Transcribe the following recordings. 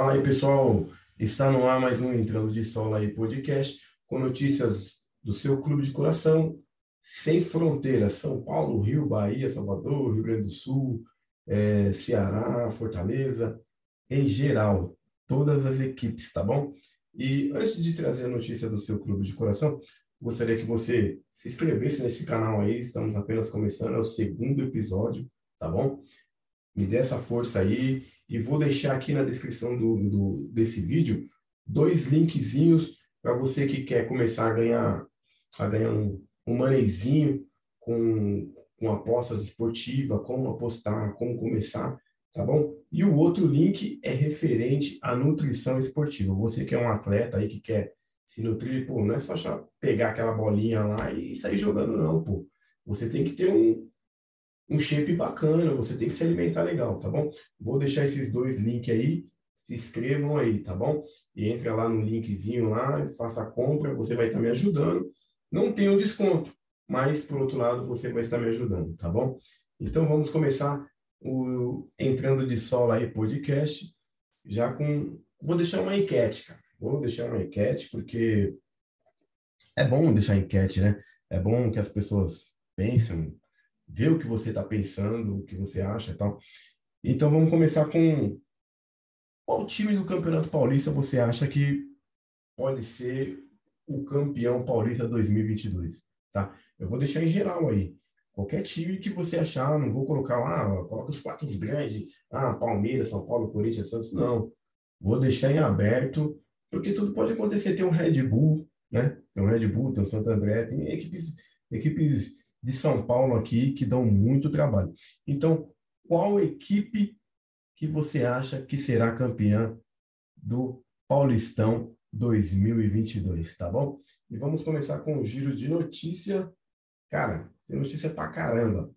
Fala aí, pessoal. Está no ar mais um Entrando de Sola aí podcast com notícias do seu clube de coração, sem fronteiras, São Paulo, Rio, Bahia, Salvador, Rio Grande do Sul, é, Ceará, Fortaleza, em geral, todas as equipes, tá bom? E antes de trazer a notícia do seu clube de coração, gostaria que você se inscrevesse nesse canal aí, estamos apenas começando, é o segundo episódio, tá bom? Me dê essa força aí e vou deixar aqui na descrição do, do desse vídeo dois linkzinhos para você que quer começar a ganhar, a ganhar um, um manezinho com, com apostas esportivas, como apostar, como começar, tá bom? E o outro link é referente à nutrição esportiva. Você que é um atleta aí que quer se nutrir, pô, não é só pegar aquela bolinha lá e sair jogando, não, pô. Você tem que ter um, um shape bacana, você tem que se alimentar legal, tá bom? Vou deixar esses dois links aí, se inscrevam aí, tá bom? E entra lá no linkzinho lá, faça a compra, você vai estar me ajudando. Não tem um desconto, mas por outro lado você vai estar me ajudando, tá bom? Então vamos começar o Entrando de Sol aí podcast, já com. Vou deixar uma enquete, cara. Vou deixar uma enquete, porque é bom deixar enquete, né? É bom que as pessoas pensem, ver o que você está pensando, o que você acha e tal. Então vamos começar com qual time do Campeonato Paulista você acha que pode ser o campeão paulista 2022, tá? Eu vou deixar em geral aí. Qualquer time que você achar, não vou colocar lá, ah, coloca os quatro grandes, ah, Palmeiras, São Paulo, Corinthians, Santos, não. Vou deixar em aberto, porque tudo pode acontecer. Tem um Red Bull, né? Tem um Red Bull, tem o Santo André, tem equipes, equipes de São Paulo aqui que dão muito trabalho. Então, qual equipe que você acha que será campeã do Paulistão 2022, tá bom? E vamos começar com os giros de notícia. Cara, tem notícia pra caramba.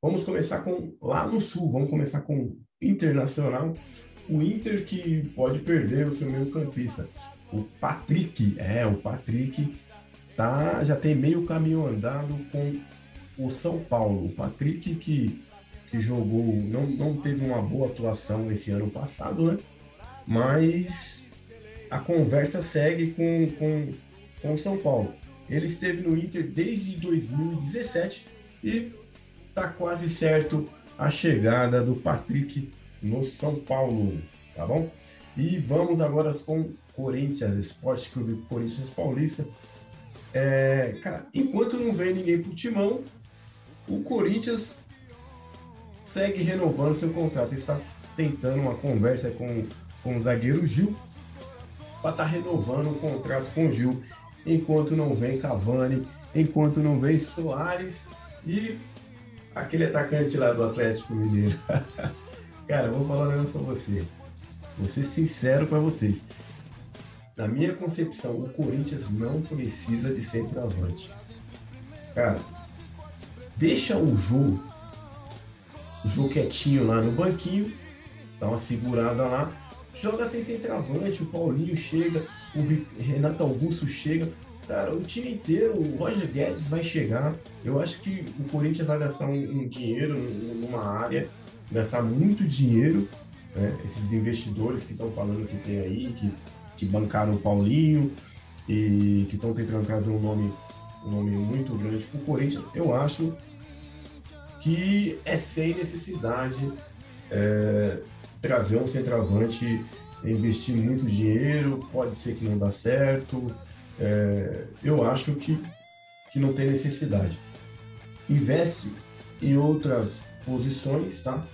Vamos começar com lá no sul, vamos começar com Internacional. O Inter que pode perder o seu meio campista. O Patrick, é, o Patrick tá, já tem meio caminho andado com o São Paulo. O Patrick que, que jogou, não, não teve uma boa atuação esse ano passado, né? Mas a conversa segue com, com, com o São Paulo. Ele esteve no Inter desde 2017 e tá quase certo a chegada do Patrick no São Paulo, tá bom? E vamos agora com Corinthians, Esporte Clube Corinthians Paulista. É, cara, enquanto não vem ninguém pro timão, o Corinthians segue renovando seu contrato, está tentando uma conversa com, com o zagueiro Gil para estar tá renovando o contrato com o Gil, enquanto não vem Cavani, enquanto não vem Soares e aquele atacante lá do Atlético Mineiro. Cara, vou falar um negócio para você. Vou ser sincero para vocês. Na minha concepção, o Corinthians não precisa de centroavante. Cara, deixa o Ju, o Ju quietinho lá no banquinho, dá uma segurada lá, joga sem centroavante, o Paulinho chega, o Renato Augusto chega, cara, o time inteiro, o Roger Guedes vai chegar. Eu acho que o Corinthians vai gastar um, um dinheiro numa área, gastar muito dinheiro. Né? Esses investidores que estão falando que tem aí, que, que bancaram o Paulinho e que estão tentando trazer um nome, um nome muito grande para o Corinthians, eu acho que é sem necessidade é, trazer um centroavante, investir muito dinheiro, pode ser que não dá certo. É, eu acho que, que não tem necessidade. Investe em outras posições, tá?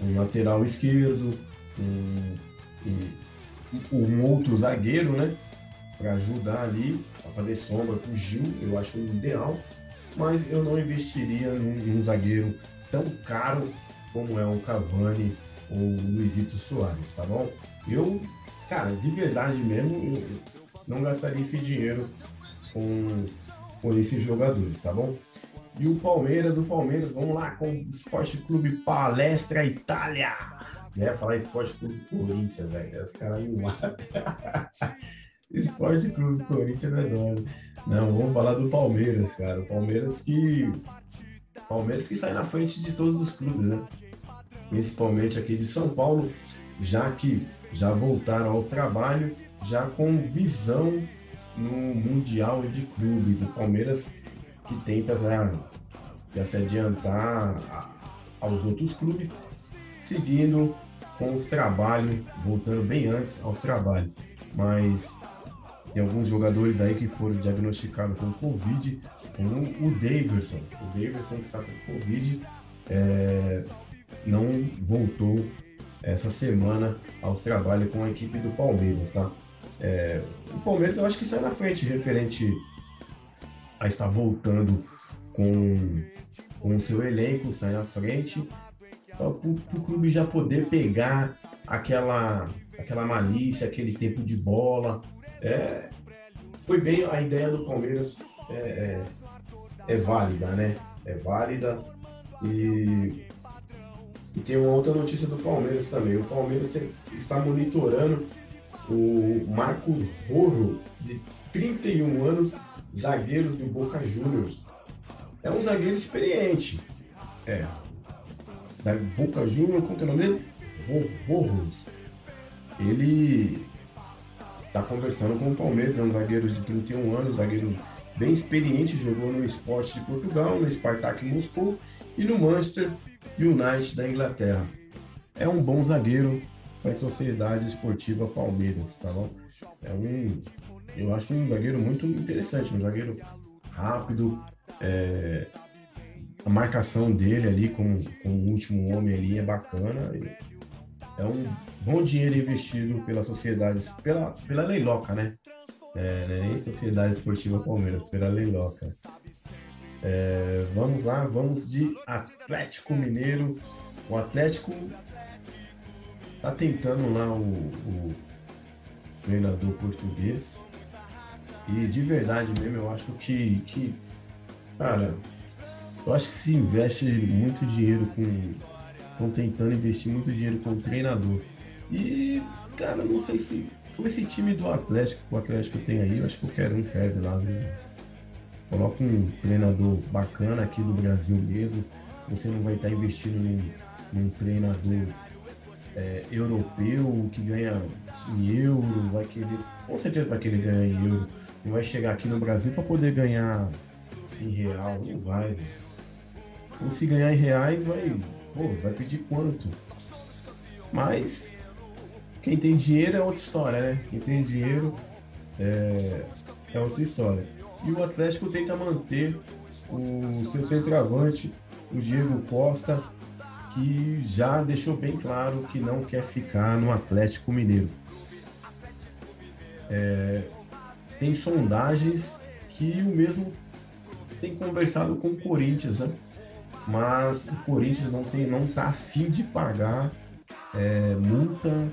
Um lateral esquerdo, um, um, um outro zagueiro, né? Para ajudar ali, a fazer sombra para o Gil, eu acho ideal mas eu não investiria num, num zagueiro tão caro como é o Cavani ou o Luizito Soares, tá bom? Eu, cara, de verdade mesmo, não gastaria esse dinheiro com, com esses jogadores, tá bom? E o Palmeiras, do Palmeiras, vamos lá com o Esporte Clube Palestra Itália. Né? Falar Esporte Clube Corinthians, velho. Os caras me matam. Esporte Clube Corinthians é dono. Não, vamos falar do Palmeiras, cara. O Palmeiras que. Palmeiras que sai na frente de todos os clubes, né? Principalmente aqui de São Paulo, já que já voltaram ao trabalho, já com visão no Mundial de Clubes. O Palmeiras que tenta já, já se adiantar aos outros clubes, seguindo com os trabalhos, voltando bem antes aos trabalhos. Mas tem alguns jogadores aí que foram diagnosticados com Covid, como o Daverson. O Daverson que está com Covid é, não voltou essa semana aos trabalhos com a equipe do Palmeiras, tá? É, o Palmeiras eu acho que sai na frente referente a estar voltando com, com o seu elenco, sai na frente para o clube já poder pegar aquela, aquela malícia, aquele tempo de bola. É, foi bem a ideia do Palmeiras é, é, é válida, né? É válida e, e tem uma outra notícia do Palmeiras também. O Palmeiras está monitorando o Marco Rojo, de 31 anos, zagueiro do Boca Juniors. É um zagueiro experiente. É. Da Boca Juniors, como que é o nome dele? Rojo. Ele está conversando com o Palmeiras, é um zagueiro de 31 anos, zagueiro bem experiente, jogou no Esporte de Portugal, no Spartak Moscou e no Manchester United da Inglaterra. É um bom zagueiro para a Sociedade Esportiva Palmeiras, tá bom? É um, eu acho um zagueiro muito interessante, um zagueiro rápido, é, a marcação dele ali com, o último homem ali é bacana. É um bom dinheiro investido pela sociedade, pela, pela Leiloca, né? É, é nem Sociedade Esportiva Palmeiras, pela Leiloca. É, vamos lá, vamos de Atlético Mineiro. O Atlético tá tentando lá o, o treinador português. E de verdade mesmo, eu acho que, que cara, eu acho que se investe muito dinheiro com. Estão tentando investir muito dinheiro com o treinador. E, cara, não sei se com esse time do Atlético, o Atlético tem aí, eu acho que qualquer um serve lá. Né? Coloca um treinador bacana aqui no Brasil mesmo. Você não vai estar investindo num, num treinador é, europeu que ganha em euro, vai querer, com certeza vai querer ganhar em euro. Não vai chegar aqui no Brasil para poder ganhar em real, não vai. Ou se ganhar em reais, vai, pô, vai pedir quanto? Mas quem tem dinheiro é outra história, né? Quem tem dinheiro é, é outra história. E o Atlético tenta manter o seu centroavante, o Diego Costa, que já deixou bem claro que não quer ficar no Atlético Mineiro. É, tem sondagens que o mesmo tem conversado com o Corinthians, né? Mas o Corinthians não tem, não tá afim de pagar é, multa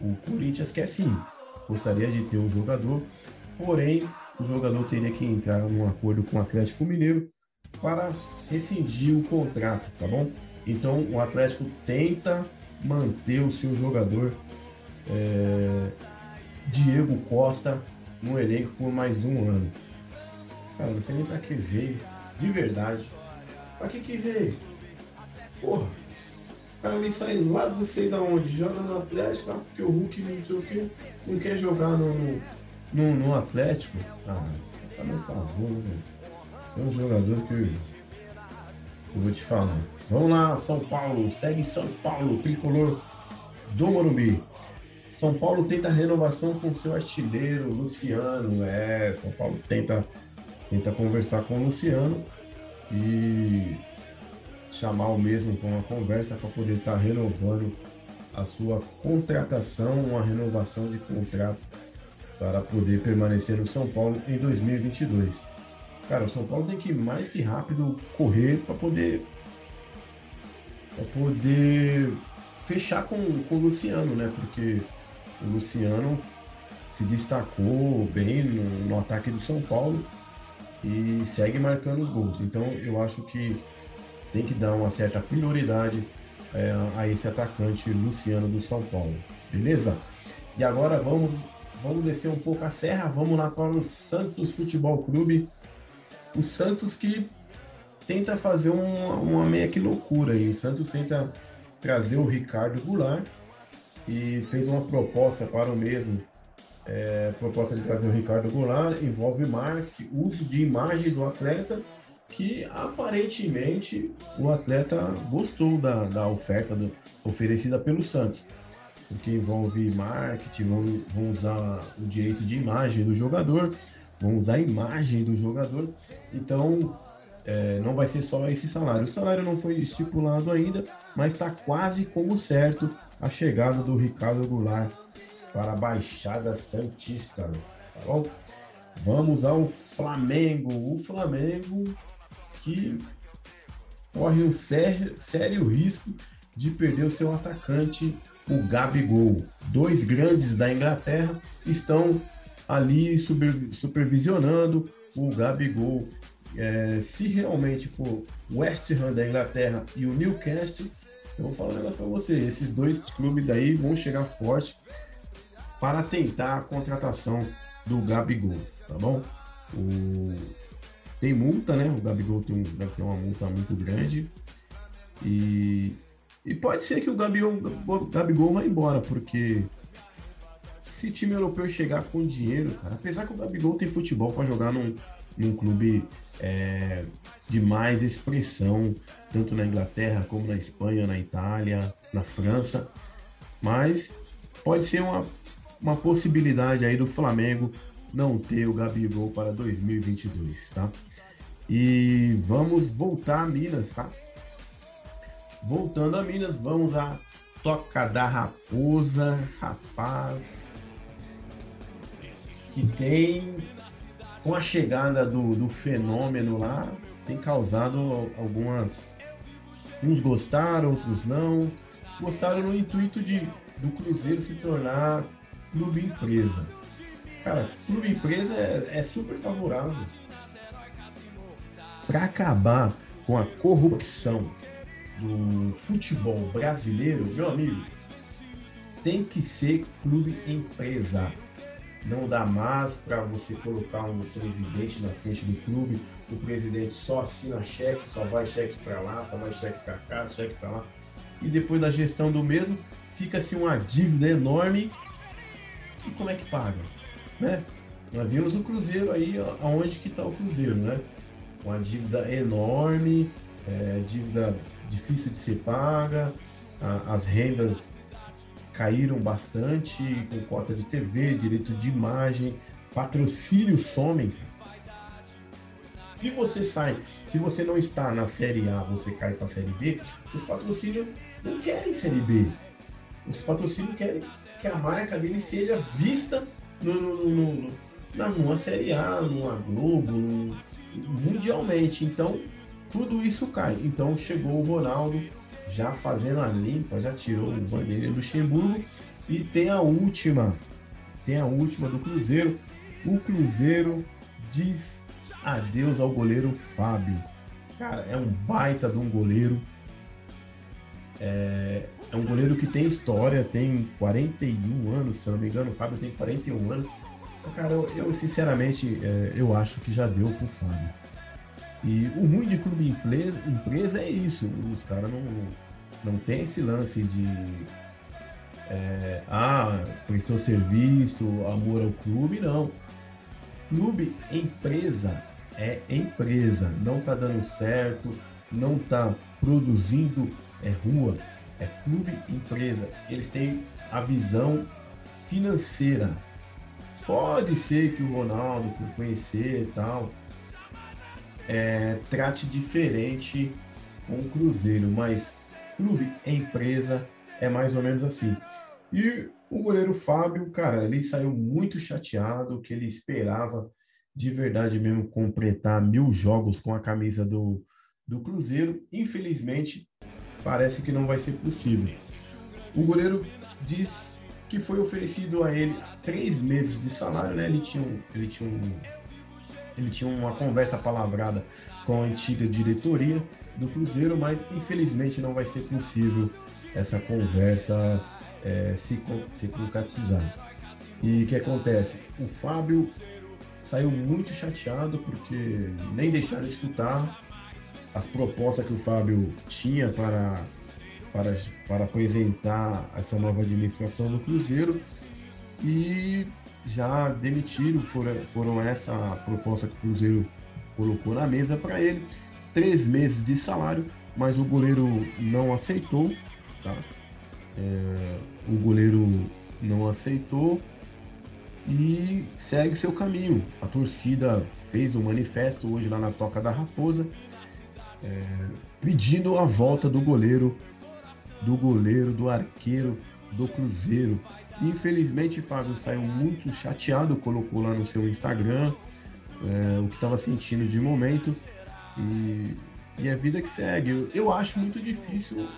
o Corinthians quer sim, gostaria de ter um jogador, porém o jogador teria que entrar num acordo com o Atlético Mineiro para rescindir o contrato, tá bom? Então o Atlético tenta manter o seu jogador é, Diego Costa no elenco por mais um ano. Cara, não sei nem pra que veio, de verdade. Pra que veio? Porra, o cara me sai lá não sei da onde, joga no Atlético, ah, porque o Hulk não sei o não quer jogar no, no, no Atlético. Ah, faça meu favor, né? É um jogador que eu vou te falar. Vamos lá, São Paulo, segue São Paulo, tricolor do Morumbi. São Paulo tenta renovação com seu artilheiro, Luciano. É, São Paulo tenta, tenta conversar com o Luciano e chamar o mesmo para uma conversa para poder estar tá renovando a sua contratação, uma renovação de contrato para poder permanecer no São Paulo em 2022. Cara, o São Paulo tem que mais que rápido correr para poder para poder fechar com, com o Luciano, né? Porque o Luciano se destacou bem no, no ataque do São Paulo e segue marcando os gols. Então eu acho que tem que dar uma certa prioridade é, a esse atacante Luciano do São Paulo. Beleza? E agora vamos, vamos descer um pouco a serra, vamos lá para o Santos Futebol Clube. O Santos que tenta fazer uma, uma meia que loucura aí. O Santos tenta trazer o Ricardo Goulart e fez uma proposta para o mesmo. É, proposta de trazer o Ricardo Goulart envolve marketing, uso de imagem do atleta, que aparentemente o atleta gostou da, da oferta do, oferecida pelo Santos, porque envolve marketing, vão, vão usar o direito de imagem do jogador, vão usar a imagem do jogador, então é, não vai ser só esse salário. O salário não foi estipulado ainda, mas está quase como certo a chegada do Ricardo Goulart para a Baixada Santista. Tá bom? Vamos ao Flamengo. O Flamengo que corre um sério, sério risco de perder o seu atacante, o Gabigol. Dois grandes da Inglaterra estão ali supervisionando o Gabigol é, se realmente for West Ham da Inglaterra e o Newcastle, eu vou falar um negócio para você: esses dois clubes aí vão chegar forte para tentar a contratação do Gabigol, tá bom? O... Tem multa, né? O Gabigol tem, deve ter uma multa muito grande. E, e pode ser que o Gabigol, o Gabigol vá embora, porque se time europeu chegar com dinheiro, cara, apesar que o Gabigol tem futebol para jogar num, num clube é, de mais expressão, tanto na Inglaterra como na Espanha, na Itália, na França. Mas pode ser uma, uma possibilidade aí do Flamengo não ter o Gabigol para 2022, tá? E vamos voltar a Minas, tá? Voltando a Minas, vamos à Toca da Raposa, rapaz, que tem com a chegada do, do fenômeno lá, tem causado algumas. Uns gostaram, outros não. Gostaram no intuito de do Cruzeiro se tornar clube empresa. Cara, clube empresa é, é super favorável. Para acabar com a corrupção do futebol brasileiro, meu amigo, tem que ser clube empresa. Não dá mais para você colocar um presidente na frente do clube. O presidente só assina cheque, só vai cheque para lá, só vai cheque para cá, cheque para lá. E depois da gestão do mesmo, fica-se uma dívida enorme. E como é que paga? Né? Nós vimos o Cruzeiro aí, aonde que está o Cruzeiro, né? Uma dívida enorme, é, dívida difícil de ser paga, a, as rendas caíram bastante com cota de TV, direito de imagem, patrocínio somem. Se você sai, se você não está na Série A, você cai para a Série B, os patrocínios não querem Série B. Os patrocínios querem que a marca dele seja vista no, no, no, na, numa Série A, numa Globo, no, mundialmente. Então, tudo isso cai. Então, chegou o Ronaldo já fazendo a limpa, já tirou o bandeira do Luxemburgo e tem a última, tem a última do Cruzeiro. O Cruzeiro diz adeus ao goleiro Fábio. Cara, é um baita de um goleiro. É, é um goleiro que tem histórias, tem 41 anos, se eu não me engano, o Fábio tem 41 anos. Cara, eu, eu sinceramente, é, eu acho que já deu pro Fábio. E o ruim de clube empresa, empresa é isso. Os caras não, não tem esse lance de é, ah, prestou serviço, amor ao clube, não. Clube, empresa é empresa, não tá dando certo, não tá produzindo é rua, é clube, empresa. Eles têm a visão financeira. Pode ser que o Ronaldo, por conhecer e tal, é, trate diferente o Cruzeiro, mas clube é empresa, é mais ou menos assim. E o goleiro Fábio, cara, ele saiu muito chateado, que ele esperava de verdade mesmo completar mil jogos com a camisa do, do Cruzeiro. Infelizmente, parece que não vai ser possível. O goleiro diz que foi oferecido a ele três meses de salário, né? Ele tinha, um, ele tinha um, ele tinha uma conversa palavrada com a antiga diretoria do Cruzeiro, mas infelizmente não vai ser possível essa conversa é, se, se concretizar. E o que acontece? O Fábio saiu muito chateado porque nem deixaram escutar as propostas que o Fábio tinha para para, para apresentar essa nova administração do Cruzeiro e já demitiram, foram, foram essa proposta que o Cruzeiro colocou na mesa para ele. Três meses de salário, mas o goleiro não aceitou. Tá? É, o goleiro não aceitou e segue seu caminho. A torcida fez um manifesto hoje lá na Toca da Raposa, é, pedindo a volta do goleiro, do goleiro, do arqueiro do Cruzeiro. Infelizmente, Fábio saiu muito chateado, colocou lá no seu Instagram é, o que estava sentindo de momento e, e a vida que segue. Eu, eu acho muito difícil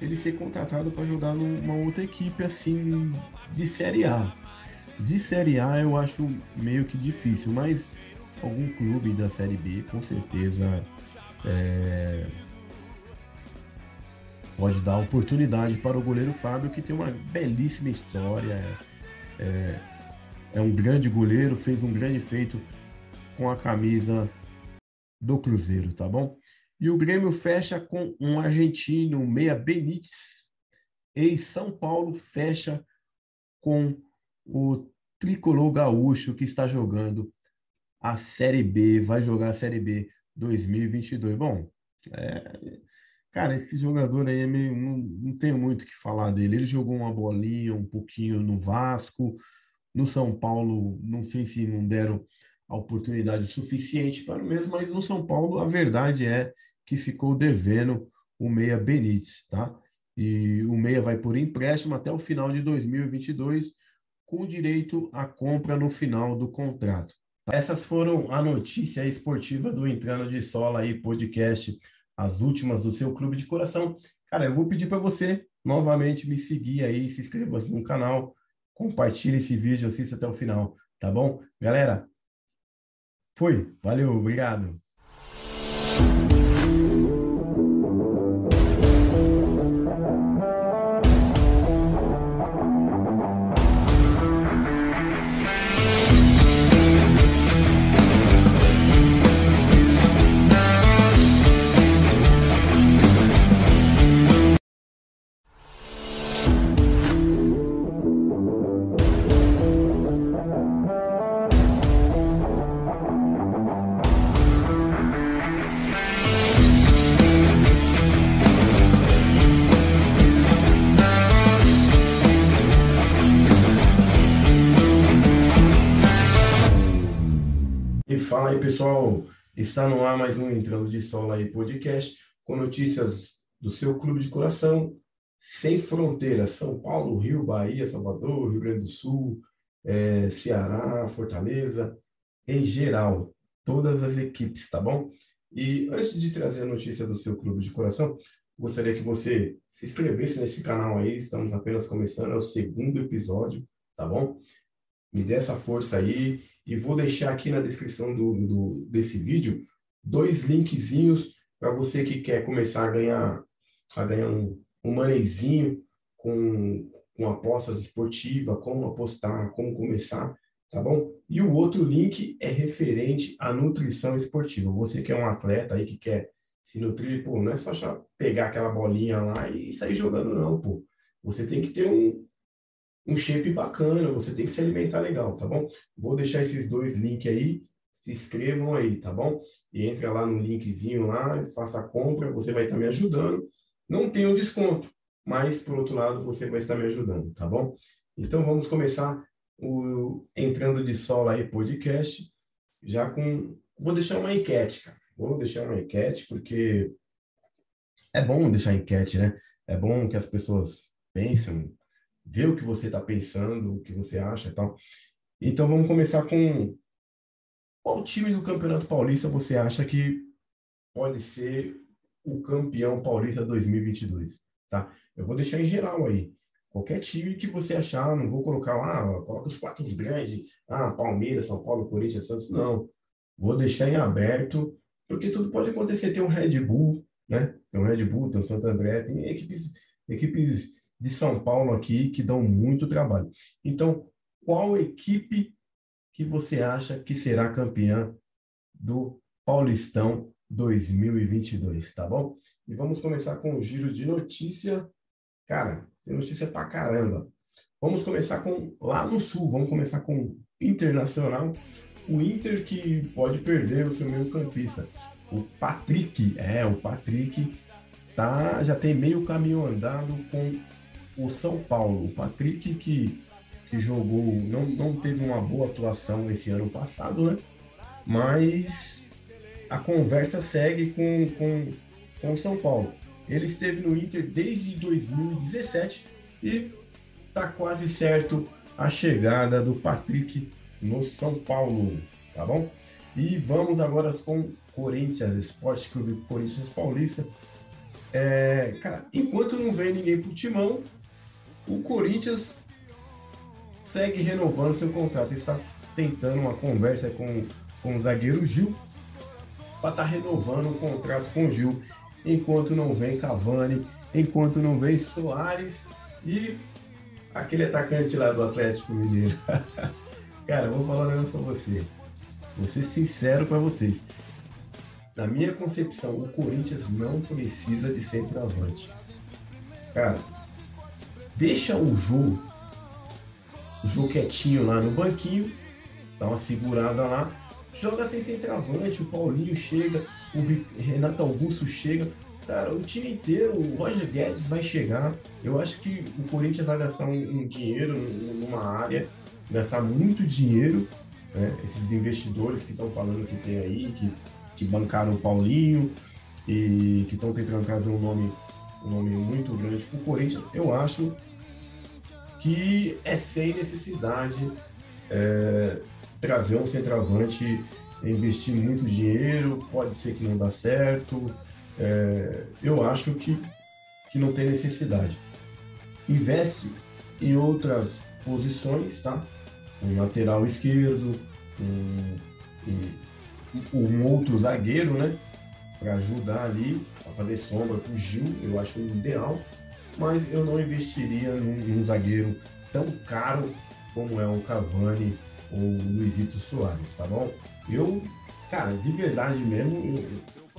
ele ser contratado para jogar numa outra equipe assim de Série A. De Série A eu acho meio que difícil, mas algum clube da Série B com certeza é, pode dar oportunidade para o goleiro Fábio, que tem uma belíssima história. É, é um grande goleiro, fez um grande feito com a camisa do Cruzeiro, tá bom? E o Grêmio fecha com um argentino, Meia Benítez. E São Paulo fecha com o tricolor gaúcho que está jogando a Série B, vai jogar a Série B 2022. Bom, é, cara, esse jogador aí é meio, não, não tenho muito o que falar dele. Ele jogou uma bolinha um pouquinho no Vasco, no São Paulo, não sei se não deram a oportunidade suficiente para o mesmo, mas no São Paulo a verdade é que ficou devendo o Meia Benítez, tá? E o Meia vai por empréstimo até o final de 2022, com direito à compra no final do contrato. Essas foram a notícia esportiva do Entrando de Sola aí, podcast, as últimas do seu clube de coração. Cara, eu vou pedir para você novamente me seguir aí, se inscreva no canal, compartilhe esse vídeo, assista até o final, tá bom? Galera, fui, valeu, obrigado. Aí, pessoal. Está no ar mais um Entrando de Sola aí podcast com notícias do seu clube de coração sem fronteiras. São Paulo, Rio, Bahia, Salvador, Rio Grande do Sul, é, Ceará, Fortaleza, em geral, todas as equipes, tá bom? E antes de trazer a notícia do seu clube de coração, gostaria que você se inscrevesse nesse canal aí. Estamos apenas começando, é o segundo episódio, tá bom? me dê essa força aí e vou deixar aqui na descrição do, do desse vídeo dois linkzinhos para você que quer começar a ganhar a ganhar um, um manezinho com, com apostas esportivas, como apostar, como começar, tá bom? E o outro link é referente à nutrição esportiva. Você que é um atleta aí que quer se nutrir, pô, não é só pegar aquela bolinha lá e sair jogando não, pô. Você tem que ter um, um shape bacana, você tem que se alimentar legal, tá bom? Vou deixar esses dois links aí, se inscrevam aí, tá bom? E entra lá no linkzinho lá, faça a compra, você vai estar me ajudando. Não tem um desconto, mas por outro lado você vai estar me ajudando, tá bom? Então vamos começar o Entrando de Sol aí podcast, já com... Vou deixar uma enquete, cara. Vou deixar uma enquete, porque é bom deixar enquete, né? É bom que as pessoas pensem, ver o que você está pensando, o que você acha e tal. Então vamos começar com qual time do Campeonato Paulista você acha que pode ser o campeão paulista 2022, tá? Eu vou deixar em geral aí. Qualquer time que você achar, não vou colocar lá, ah, coloca os quatro grandes, ah, Palmeiras, São Paulo, Corinthians, Santos, não. Vou deixar em aberto, porque tudo pode acontecer. Tem um Red Bull, né? Tem um Red Bull, tem o Santo André, tem equipes, equipes de São Paulo aqui que dão muito trabalho. Então, qual equipe que você acha que será campeã do Paulistão 2022, tá bom? E vamos começar com o giro de notícia. Cara, tem notícia pra caramba. Vamos começar com lá no sul, vamos começar com Internacional. O Inter que pode perder o seu meio campista. O Patrick, é, o Patrick tá, já tem meio caminho andado com o São Paulo. O Patrick que, que jogou, não, não teve uma boa atuação esse ano passado, né? Mas a conversa segue com, com, com o São Paulo. Ele esteve no Inter desde 2017 e tá quase certo a chegada do Patrick no São Paulo, tá bom? E vamos agora com Corinthians, Esporte Clube Corinthians Paulista. É, cara, enquanto não vem ninguém pro timão, o Corinthians segue renovando seu contrato. Está tentando uma conversa com, com o zagueiro Gil para estar tá renovando o contrato com o Gil. Enquanto não vem Cavani, enquanto não vem Soares e aquele atacante lá do Atlético Mineiro. Cara, vou falar um negócio pra você. Vou ser sincero para vocês. Na minha concepção, o Corinthians não precisa de centroavante. Cara, deixa o jogo, o jogo quietinho lá no banquinho, dá uma segurada lá, joga sem centroavante, o Paulinho chega, o Renato Augusto chega, cara, o time inteiro, o Roger Guedes vai chegar. Eu acho que o Corinthians vai gastar um, um dinheiro numa área, gastar muito dinheiro. Né? Esses investidores que estão falando que tem aí, que, que bancaram o Paulinho e que estão tentando trazer um nome, um nome muito grande para o Corinthians, eu acho que é sem necessidade é, trazer um centroavante, investir muito dinheiro, pode ser que não dá certo. É, eu acho que, que não tem necessidade. Investe em outras posições, tá? Um lateral esquerdo, um, um, um outro zagueiro, né? Para ajudar ali a fazer sombra para o Gil, eu acho ideal mas eu não investiria num, num zagueiro tão caro como é o Cavani ou o Luizito Soares, tá bom? Eu, cara, de verdade mesmo,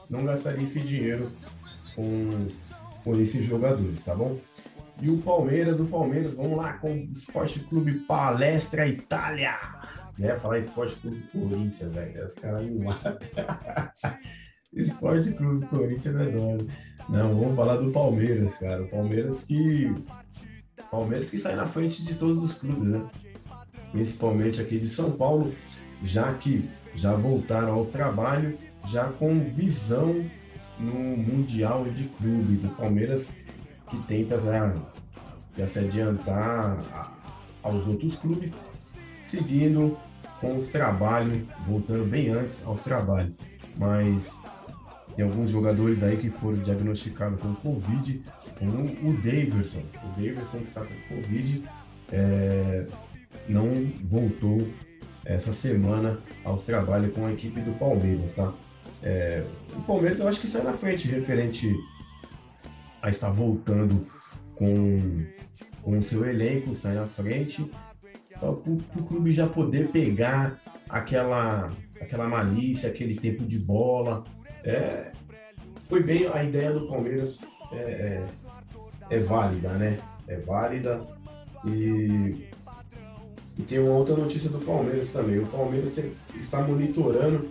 não gastaria esse dinheiro com, com esses jogadores, tá bom? E o Palmeiras, do Palmeiras, vamos lá com o Esporte Clube Palestra Itália. Né? Falar Esporte Clube Corinthians, velho. Os caras me matam. Esporte Clube Corinthians é dono. Não, vamos falar do Palmeiras, cara. O Palmeiras que. Palmeiras que sai na frente de todos os clubes, né? Principalmente aqui de São Paulo, já que já voltaram ao trabalho, já com visão no Mundial de Clubes. O Palmeiras que tenta já, já se adiantar aos outros clubes, seguindo com os trabalhos, voltando bem antes aos trabalhos. Mas tem alguns jogadores aí que foram diagnosticados com Covid, como o Daverson. O Daverson que está com Covid é, não voltou essa semana aos trabalhos com a equipe do Palmeiras, tá? É, o Palmeiras eu acho que sai na frente referente a estar voltando com, com o seu elenco, sai na frente para o clube já poder pegar aquela, aquela malícia, aquele tempo de bola, é, foi bem a ideia do Palmeiras é, é, é válida, né? É válida e, e tem uma outra notícia do Palmeiras também. O Palmeiras tem, está monitorando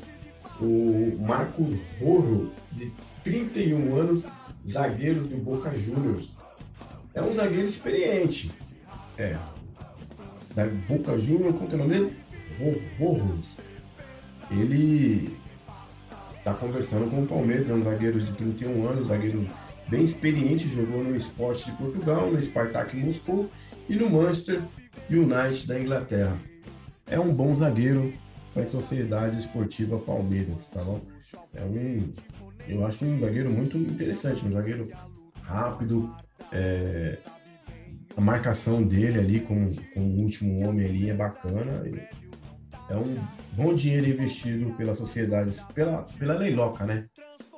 o Marco Rojo, de 31 anos, zagueiro do Boca Juniors. É um zagueiro experiente. É. Da Boca Juniors, como que é o nome dele? Rojo. Ele está conversando com o Palmeiras, é um zagueiro de 31 anos, zagueiro bem experiente, jogou no Esporte de Portugal, no Spartak Moscou e no Manchester United da Inglaterra. É um bom zagueiro para a Sociedade Esportiva Palmeiras, tá bom? É um, eu acho um zagueiro muito interessante, um zagueiro rápido, é, a marcação dele ali com o último homem ali é bacana é um bom dinheiro investido pela sociedade, pela, pela Leiloca, né?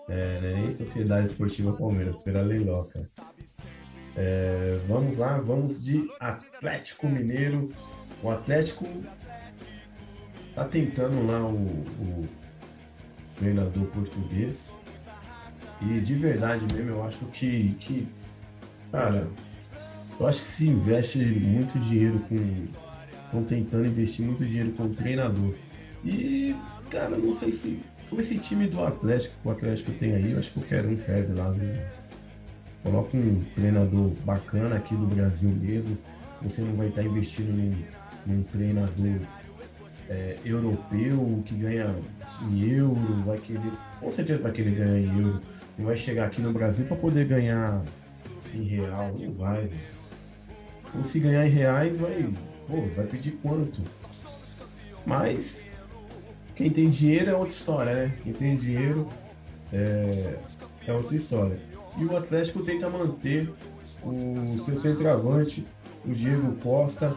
É, é nem Sociedade Esportiva Palmeiras, pela Leiloca. É, vamos lá, vamos de Atlético Mineiro. O Atlético tá tentando lá o, o treinador português. E de verdade mesmo, eu acho que, que cara, eu acho que se investe muito dinheiro com. Estão tentando investir muito dinheiro com o treinador. E, cara, não sei se. Com esse time do Atlético, o Atlético tem aí, acho que qualquer um serve lá. Né? Coloca um treinador bacana aqui no Brasil mesmo. Você não vai estar investindo num, num treinador é, europeu que ganha em euro, vai querer, com certeza vai querer ganhar em euro. E vai chegar aqui no Brasil para poder ganhar em real. Não vai. Ou se ganhar em reais, vai, pô, vai pedir quanto? Mas quem tem dinheiro é outra história, né? Quem tem dinheiro é, é outra história. E o Atlético tenta manter o seu centroavante, o Diego Costa,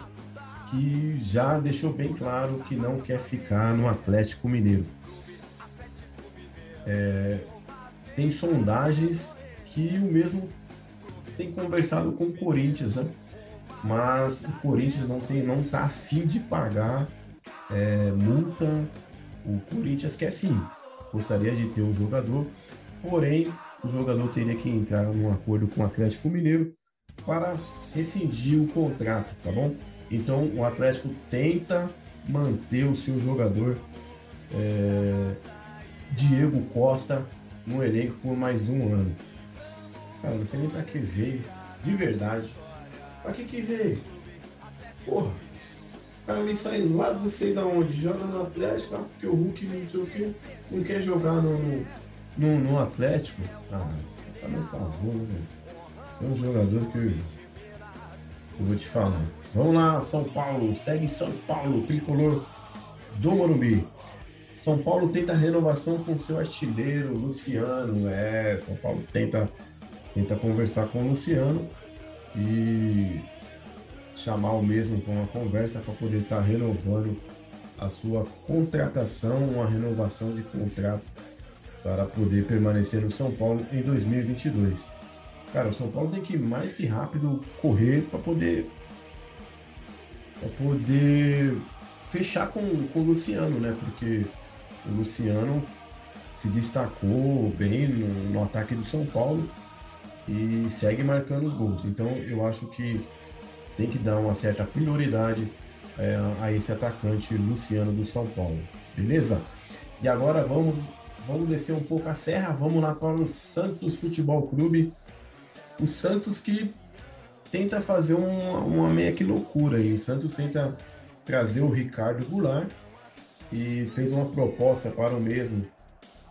que já deixou bem claro que não quer ficar no Atlético Mineiro. É, tem sondagens que o mesmo tem conversado com o Corinthians, né? Mas o Corinthians não tem, não tá afim de pagar é, multa. O Corinthians quer sim, gostaria de ter um jogador, porém o jogador teria que entrar num acordo com o Atlético Mineiro para rescindir o contrato, tá bom? Então o Atlético tenta manter o seu jogador é, Diego Costa no elenco por mais um ano. Cara, não sei nem pra que veio, de verdade. Pra que veio? Porra, o cara me sai lá de você da onde? Joga no Atlético, ah, porque o Hulk não sei o que, não quer jogar no, no, no Atlético. Ah, faça meu favor, né? É um jogador que eu, eu vou te falar. Vamos lá, São Paulo, segue São Paulo, tricolor do Morumbi. São Paulo tenta renovação com seu artilheiro, Luciano. É, São Paulo tenta, tenta conversar com o Luciano e chamar o mesmo com uma conversa para poder estar tá renovando a sua contratação, uma renovação de contrato para poder permanecer no São Paulo em 2022. Cara, o São Paulo tem que mais que rápido correr para poder para poder fechar com, com o Luciano, né? Porque o Luciano se destacou bem no, no ataque do São Paulo e segue marcando os gols. Então eu acho que tem que dar uma certa prioridade é, a esse atacante Luciano do São Paulo. Beleza? E agora vamos, vamos descer um pouco a serra, vamos lá para o Santos Futebol Clube. O Santos que tenta fazer uma, uma meia que loucura aí. O Santos tenta trazer o Ricardo Goulart e fez uma proposta para o mesmo.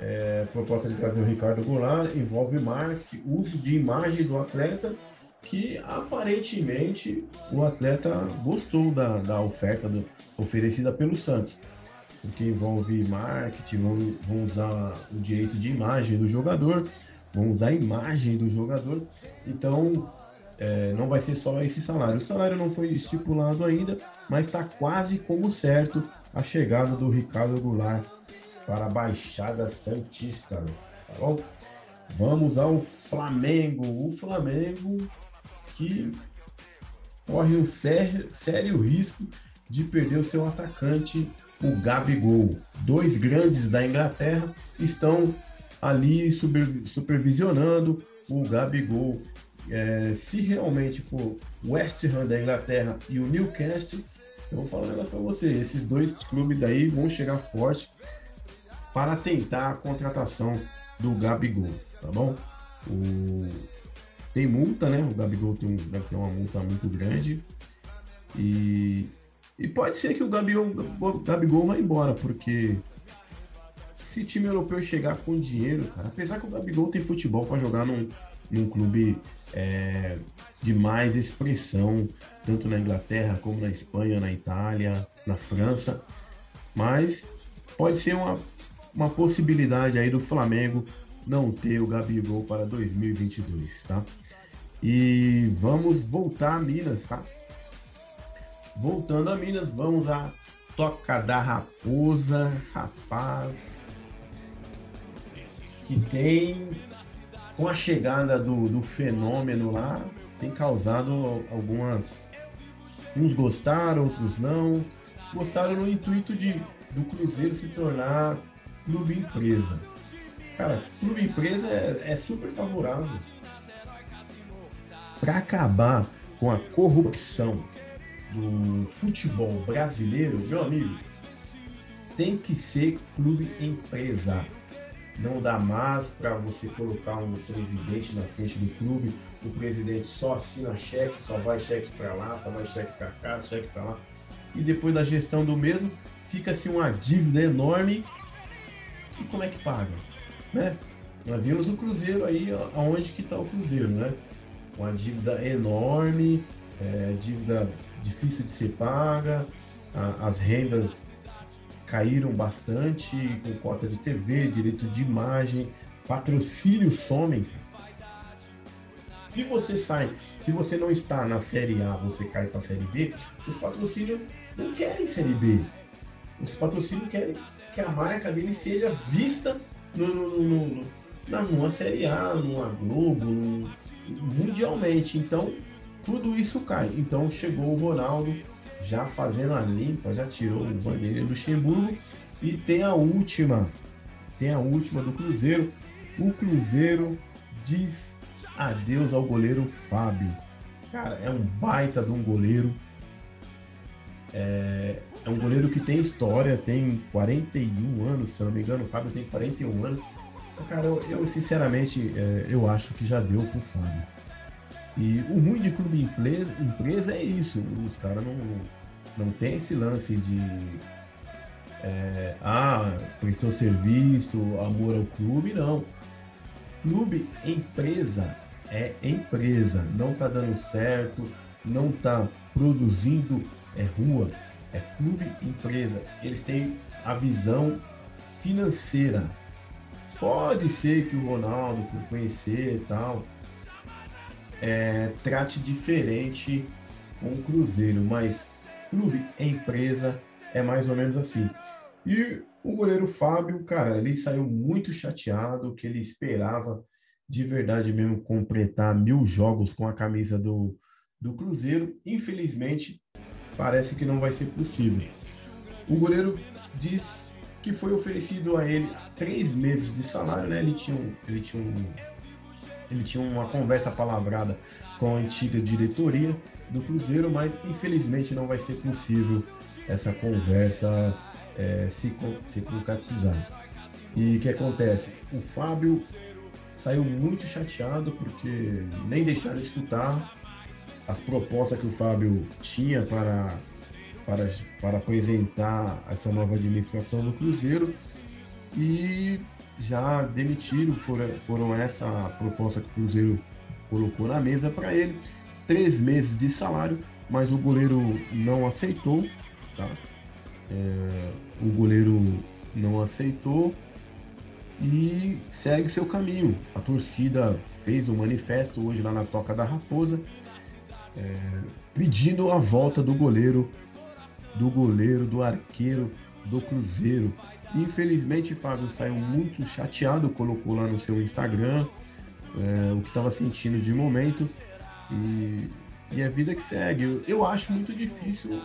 É, proposta de trazer o Ricardo Goulart envolve marketing, uso de imagem do atleta, que aparentemente o atleta gostou da, da oferta do, oferecida pelo Santos, porque envolve marketing, vão, vão usar o direito de imagem do jogador, vão usar a imagem do jogador, então é, não vai ser só esse salário. O salário não foi estipulado ainda, mas está quase como certo a chegada do Ricardo Goulart para a Baixada Santista, tá bom? Vamos ao Flamengo. O Flamengo que corre um sério, sério risco de perder o seu atacante, o Gabigol. Dois grandes da Inglaterra estão ali supervisionando o Gabigol. É, se realmente for West Ham da Inglaterra e o Newcastle, eu vou falar um negócio para você: esses dois clubes aí vão chegar forte para tentar a contratação do Gabigol, tá bom? O... Tem multa, né? O Gabigol tem deve ter uma multa muito grande. E, e pode ser que o Gabigol, o Gabigol vá embora, porque se time europeu chegar com dinheiro, cara, apesar que o Gabigol tem futebol para jogar num, num clube é, de mais expressão, tanto na Inglaterra como na Espanha, na Itália, na França. Mas pode ser uma, uma possibilidade aí do Flamengo não ter o Gabigol para 2022, tá? E vamos voltar a Minas, tá? Voltando a Minas, vamos à Toca da Raposa, rapaz, que tem com a chegada do, do fenômeno lá, tem causado algumas. Uns gostaram, outros não. Gostaram no intuito de do Cruzeiro se tornar clube empresa. Cara, clube empresa é, é super favorável. Para acabar com a corrupção do futebol brasileiro, meu amigo, tem que ser clube empresa. Não dá mais para você colocar um presidente na frente do clube. O presidente só assina cheque, só vai cheque para lá, só vai cheque para cá, cheque para lá. E depois da gestão do mesmo, fica-se uma dívida enorme. E como é que paga? Né? Nós vimos o Cruzeiro aí, aonde que está o Cruzeiro, né? Uma dívida enorme, é, dívida difícil de ser paga, a, as rendas caíram bastante com cota de TV, direito de imagem, patrocínio somem. Se você sai, se você não está na Série A, você cai para a Série B, os patrocínios não querem Série B. Os patrocínios querem que a marca dele seja vista no, no, no, no numa Série A, numa Globo, no, mundialmente. Então, tudo isso cai. Então, chegou o Ronaldo já fazendo a limpa, já tirou o bandeira do Luxemburgo e tem a última, tem a última do Cruzeiro. O Cruzeiro diz adeus ao goleiro Fábio. Cara, é um baita de um goleiro. É, é um goleiro que tem história, tem 41 anos, se eu não me engano, o Fábio tem 41 anos. Cara, eu, eu sinceramente, é, eu acho que já deu pro Fábio. E o ruim de clube empresa, empresa é isso. Os caras não, não tem esse lance de é, ah, prestou serviço, amor ao clube, não. Clube, empresa, é empresa. Não tá dando certo, não tá produzindo, é rua. É clube, empresa. Eles têm a visão financeira. Pode ser que o Ronaldo, por conhecer e tal, é, trate diferente o Cruzeiro, mas clube empresa, é mais ou menos assim. E o goleiro Fábio, cara, ele saiu muito chateado, que ele esperava de verdade mesmo completar mil jogos com a camisa do, do Cruzeiro. Infelizmente, parece que não vai ser possível. O goleiro diz que foi oferecido a ele três meses de salário, né? Ele tinha um, ele tinha um ele tinha uma conversa palavrada com a antiga diretoria do Cruzeiro, mas infelizmente não vai ser possível essa conversa é, se, se concretizar. E o que acontece? O Fábio saiu muito chateado porque nem deixaram escutar as propostas que o Fábio tinha para, para, para apresentar essa nova administração do Cruzeiro e já demitiram, foram, foram essa proposta que o Cruzeiro colocou na mesa para ele. Três meses de salário, mas o goleiro não aceitou. Tá? É, o goleiro não aceitou e segue seu caminho. A torcida fez um manifesto hoje lá na Toca da Raposa, é, pedindo a volta do goleiro, do goleiro, do arqueiro do Cruzeiro. Infelizmente, Fábio saiu muito chateado, colocou lá no seu Instagram é, o que estava sentindo de momento e, e a vida que segue. Eu, eu acho muito difícil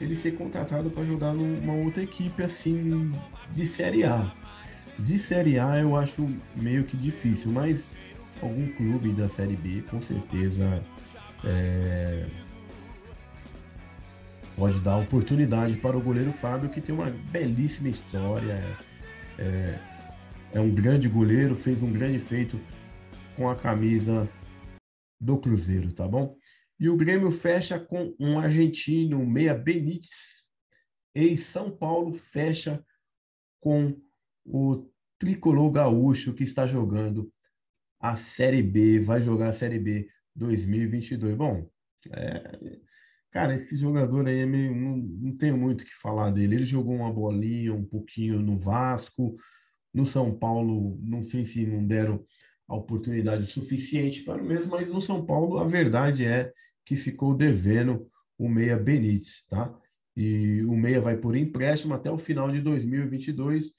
ele ser contratado para jogar numa outra equipe assim de Série A. De Série A eu acho meio que difícil, mas algum clube da Série B com certeza é, pode dar oportunidade para o goleiro Fábio, que tem uma belíssima história. É, é um grande goleiro, fez um grande feito com a camisa do Cruzeiro, tá bom? E o Grêmio fecha com um argentino, Meia Benítez. E São Paulo fecha com o tricolor gaúcho que está jogando a Série B, vai jogar a Série B 2022. Bom, é, Cara, esse jogador aí é meio, não, não tenho muito o que falar dele. Ele jogou uma bolinha um pouquinho no Vasco, no São Paulo, não sei se não deram a oportunidade suficiente para o mesmo, mas no São Paulo a verdade é que ficou devendo o Meia Benítez, tá? E o Meia vai por empréstimo até o final de 2022,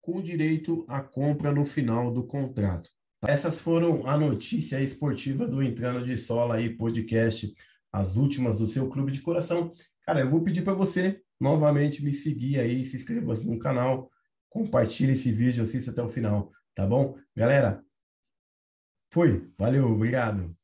com direito à compra no final do contrato. Essas foram a notícia esportiva do Entrando de Sola aí, podcast as últimas do seu clube de coração. Cara, eu vou pedir para você novamente me seguir aí, se inscreva no canal, compartilhe esse vídeo, assista até o final, tá bom? Galera, fui, valeu, obrigado.